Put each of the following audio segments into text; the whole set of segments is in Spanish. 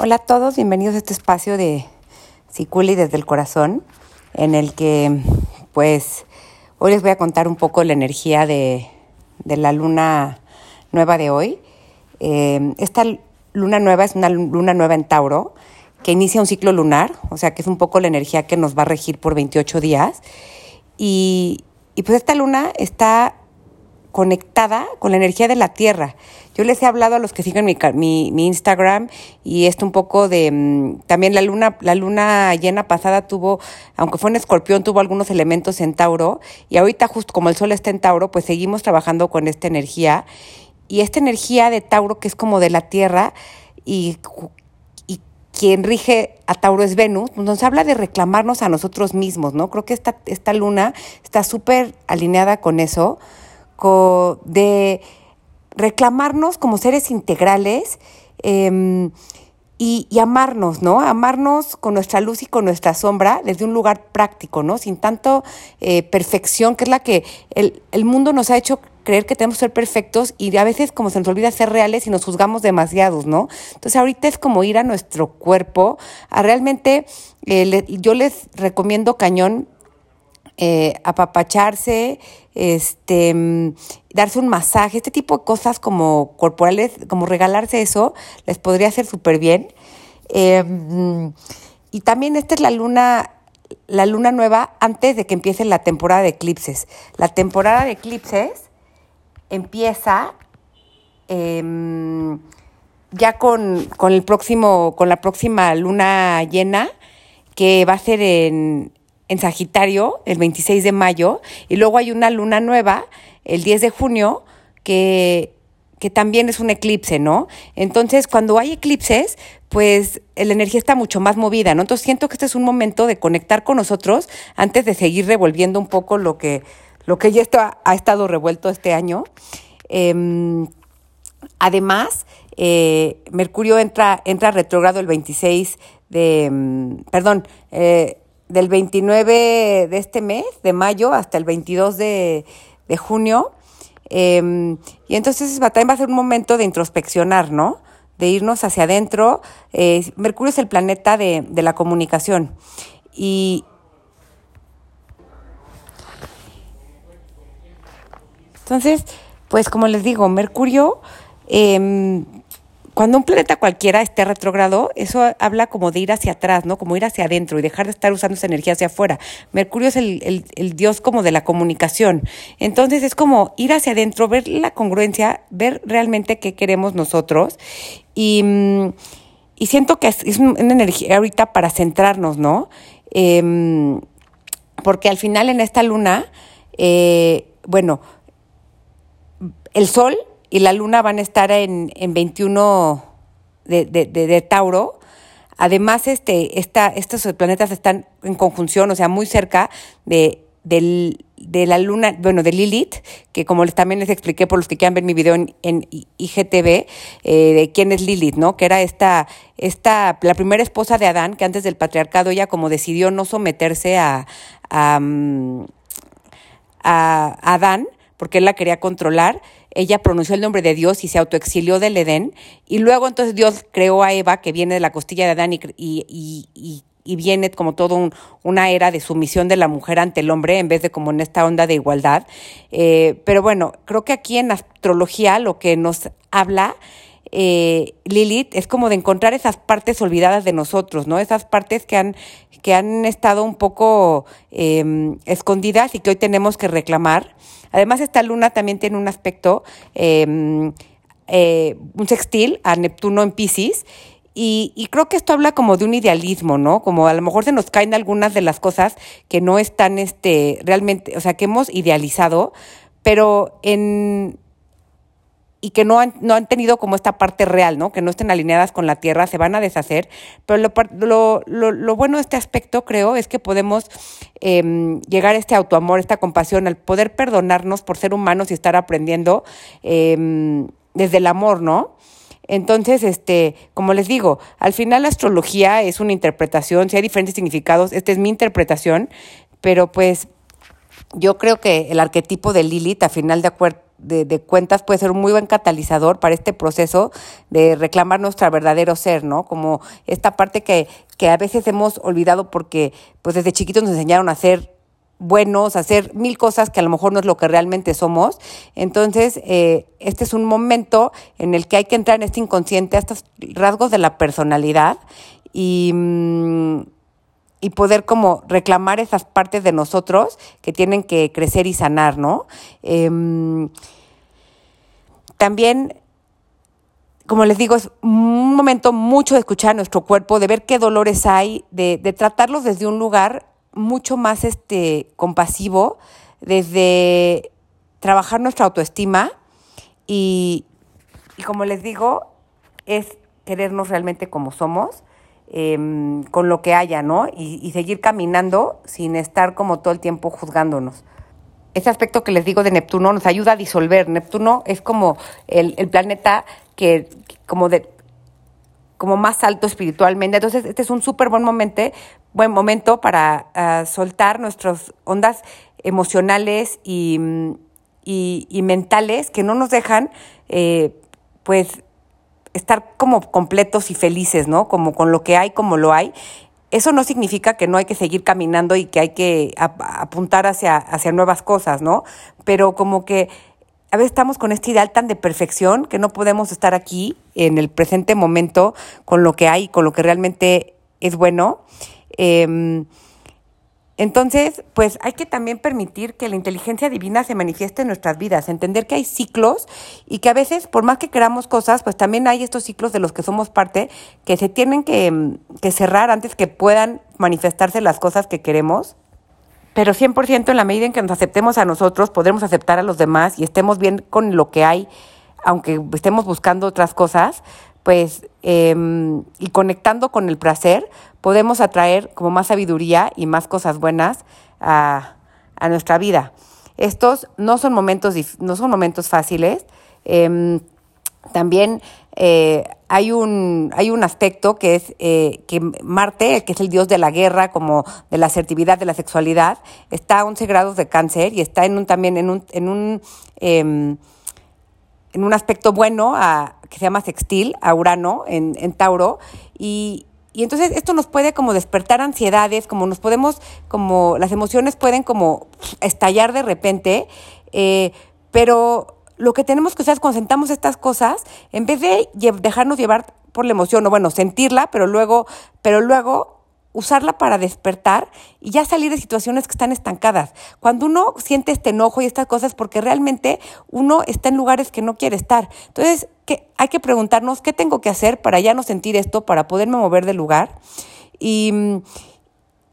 Hola a todos, bienvenidos a este espacio de Siculi desde el corazón, en el que pues hoy les voy a contar un poco la energía de, la luna nueva de hoy. Eh, esta luna nueva es una luna nueva en Tauro, que inicia un ciclo lunar, o sea que es un poco la energía que nos va a regir por 28 días. Y, y pues esta luna está conectada con la energía de la Tierra. Yo les he hablado a los que siguen mi, mi, Instagram y esto un poco de mm, también la luna, la luna llena pasada tuvo, aunque fue en escorpión, tuvo algunos elementos en Tauro y ahorita justo como el sol está en Tauro, pues seguimos trabajando con esta energía y esta energía de Tauro que es como de la Tierra y, y quien rige a Tauro es Venus, pues nos habla de reclamarnos a nosotros mismos, ¿no? Creo que esta, esta luna está súper alineada con eso de reclamarnos como seres integrales em, y, amarnos, ¿no? Amarnos con nuestra luz y con nuestra sombra desde un lugar práctico, ¿no? Sin tanto eh, perfección, que es la que el, el, mundo nos ha hecho creer que tenemos que ser perfectos y a veces como se nos olvida ser reales y nos juzgamos demasiados, ¿no? Entonces ahorita es como ir a nuestro cuerpo, a realmente, eh, yo les recomiendo cañón eh, apapacharse, este, mm, darse un masaje, este tipo de cosas como corporales, como regalarse eso, les podría hacer súper bien. Eh, mm, y también esta es la luna, la luna nueva antes de que empiece la temporada de eclipses. La temporada de eclipses empieza em, ya con, con, el próximo, con la próxima luna llena, que va a ser en, en Sagitario el 26 de mayo y luego hay una luna nueva el 10 de junio que, que también es un eclipse, ¿no? Entonces, cuando hay eclipses, pues la energía está mucho más movida, ¿no? Entonces siento que este es un momento de conectar con nosotros antes de seguir revolviendo un poco lo que, lo que ya está, ha estado revuelto este año. Em, además, eh, Mercurio entra, entra retrogrado el 26 de, mm, perdón, eh, del 29 de este mes, de mayo, hasta el 22 de, junio. Em, y entonces también va a ser un momento de introspeccionar, ¿no? De irnos hacia adentro. Eh, Mercurio es el planeta de, la comunicación. Y, entonces, pues como les digo, Mercurio eh, cuando un planeta cualquiera esté retrógrado, eso habla como de ir hacia atrás, ¿no? Como ir hacia adentro y dejar de estar usando esa energía hacia afuera. Mercurio es el, dios como de la comunicación. Entonces es como ir hacia adentro, ver la congruencia, ver realmente qué queremos nosotros. Y, mm, siento que es, una energía ahorita para centrarnos, ¿no? Em, porque al final en esta luna, eh, bueno, el sol y la luna van a estar en, en 21 de, de, de, Tauro. Además, este, esta, estos planetas están en conjunción, o sea, muy cerca de, de la luna, bueno, de Lilith, que como también les expliqué por los que quieran ver mi video en, en IGTV, eh, de quién es Lilith, ¿no? Que era esta, esta, la primera esposa de Adán, que antes del patriarcado ella como decidió no someterse a, a, mm, a Adán, porque él la quería controlar, ella pronunció el nombre de Dios y se autoexilió del Edén, y luego entonces Dios creó a Eva, que viene de la costilla de Adán y, y, y, y viene como todo una era de sumisión de la mujer ante el hombre, en vez de como en esta onda de igualdad. Eh, pero bueno, creo que aquí en astrología lo que nos habla eh, Lilith es como de encontrar esas partes olvidadas de nosotros, ¿no? Esas partes que han, que han estado un poco em, escondidas y que hoy tenemos que reclamar. Además, esta luna también tiene un aspecto, em, eh, un sextil a Neptuno en Pisces. Y, creo que esto habla como de un idealismo, ¿no? Como a lo mejor se nos caen algunas de las cosas que no están este, realmente, o sea, que hemos idealizado, pero en, y que no han, no han tenido como esta parte real, ¿no? Que no estén alineadas con la tierra, se van a deshacer. Pero lo, lo, lo, bueno de este aspecto, creo, es que podemos em, llegar a este autoamor, esta compasión, al poder perdonarnos por ser humanos y estar aprendiendo em, desde el amor, ¿no? Entonces, este, como les digo, al final la astrología es una interpretación, si hay diferentes significados, esta es mi interpretación, pero pues yo creo que el arquetipo de Lilith, a final de, de, cuentas puede ser un muy buen catalizador para este proceso de reclamar nuestro verdadero ser, ¿no? Como esta parte que, que a veces hemos olvidado porque pues desde chiquitos nos enseñaron a ser buenos, a hacer mil cosas que a lo mejor no es lo que realmente somos. Entonces, eh, este es un momento en el que hay que entrar en este inconsciente, a estos rasgos de la personalidad y... Mm, y poder como reclamar esas partes de nosotros que tienen que crecer y sanar, ¿no? Em, también, como les digo, es un momento mucho de escuchar a nuestro cuerpo, de ver qué dolores hay, de, de tratarlos desde un lugar mucho más este, compasivo, desde trabajar nuestra autoestima y, y como les digo, es querernos realmente como somos Em, con lo que haya, ¿no? Y, seguir caminando sin estar como todo el tiempo juzgándonos. Ese aspecto que les digo de Neptuno nos ayuda a disolver. Neptuno es como el, planeta que, como de como más alto espiritualmente. Entonces, este es un súper buen momento, buen momento para ah, soltar nuestras ondas emocionales y, y, mentales que no nos dejan, eh, pues, estar como completos y felices, ¿no? Como con lo que hay, como lo hay. Eso no significa que no hay que seguir caminando y que hay que apuntar hacia, hacia nuevas cosas, ¿no? Pero como que a veces estamos con este ideal tan de perfección que no podemos estar aquí en el presente momento con lo que hay, con lo que realmente es bueno. Eh, entonces, pues hay que también permitir que la inteligencia divina se manifieste en nuestras vidas, entender que hay ciclos y que a veces, por más que queramos cosas, pues también hay estos ciclos de los que somos parte que se tienen que, cerrar antes que puedan manifestarse las cosas que queremos. Pero 100% en la medida en que nos aceptemos a nosotros, podremos aceptar a los demás y estemos bien con lo que hay, aunque estemos buscando otras cosas, pues, em, y conectando con el placer, podemos atraer como más sabiduría y más cosas buenas a, nuestra vida. Estos no son momentos, no son momentos fáciles. Em, también eh, hay, un, hay un aspecto que es eh, que Marte, que es el dios de la guerra, como de la asertividad, de la sexualidad, está a 11 grados de cáncer y está en un, también en un, en un, em, en un aspecto bueno a, que se llama sextil, a Urano, en, en Tauro, y, y entonces esto nos puede como despertar ansiedades, como nos podemos, como las emociones pueden como estallar de repente, eh, pero lo que tenemos que hacer es cuando sentamos estas cosas, en vez de dejarnos llevar por la emoción, o bueno, sentirla, pero luego, pero luego usarla para despertar y ya salir de situaciones que están estancadas. Cuando uno siente este enojo y estas cosas, porque realmente uno está en lugares que no quiere estar. Entonces, que hay que preguntarnos qué tengo que hacer para ya no sentir esto, para poderme mover del lugar. Y,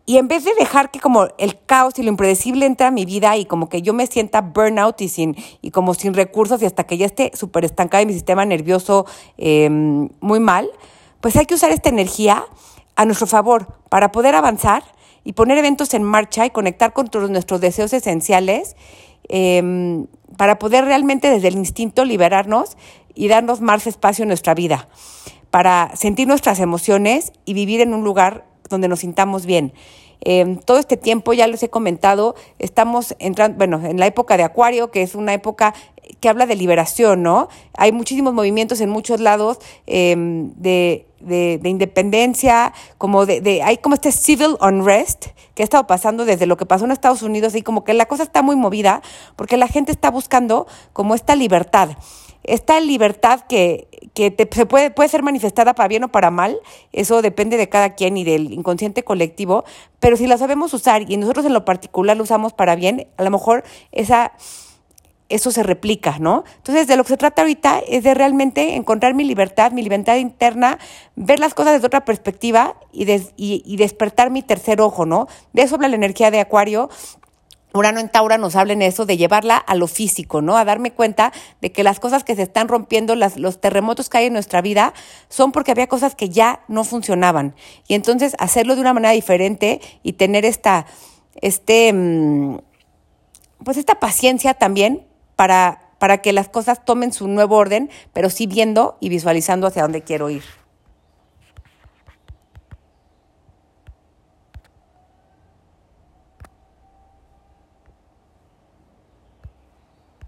y en vez de dejar que como el caos y lo impredecible entre a mi vida y como que yo me sienta burnout y, sin, y como sin recursos y hasta que ya esté súper estancada y mi sistema nervioso eh, muy mal, pues hay que usar esta energía a nuestro favor para poder avanzar y poner eventos en marcha y conectar con todos nuestros deseos esenciales em, para poder realmente desde el instinto liberarnos y darnos más espacio en nuestra vida, para sentir nuestras emociones y vivir en un lugar donde nos sintamos bien. Em, todo este tiempo, ya les he comentado, estamos entrando, bueno, en la época de Acuario, que es una época que habla de liberación, ¿no? Hay muchísimos movimientos en muchos lados em, de, de, independencia, como de, hay como este civil unrest que ha estado pasando desde lo que pasó en Estados Unidos y como que la cosa está muy movida porque la gente está buscando como esta libertad esta libertad que, que se puede, puede ser manifestada para bien o para mal, eso depende de cada quien y del inconsciente colectivo, pero si la sabemos usar y nosotros en lo particular lo usamos para bien, a lo mejor esa eso se replica, ¿no? Entonces, de lo que se trata ahorita es de realmente encontrar mi libertad, mi libertad interna, ver las cosas desde otra perspectiva y, y, despertar mi tercer ojo, ¿no? De eso habla la energía de Acuario. Urano en Taura nos habla en eso de llevarla a lo físico, ¿no? A darme cuenta de que las cosas que se están rompiendo, las, los terremotos que hay en nuestra vida, son porque había cosas que ya no funcionaban. Y entonces hacerlo de una manera diferente y tener esta, este, mm, pues esta paciencia también para, para que las cosas tomen su nuevo orden, pero sí viendo y visualizando hacia dónde quiero ir.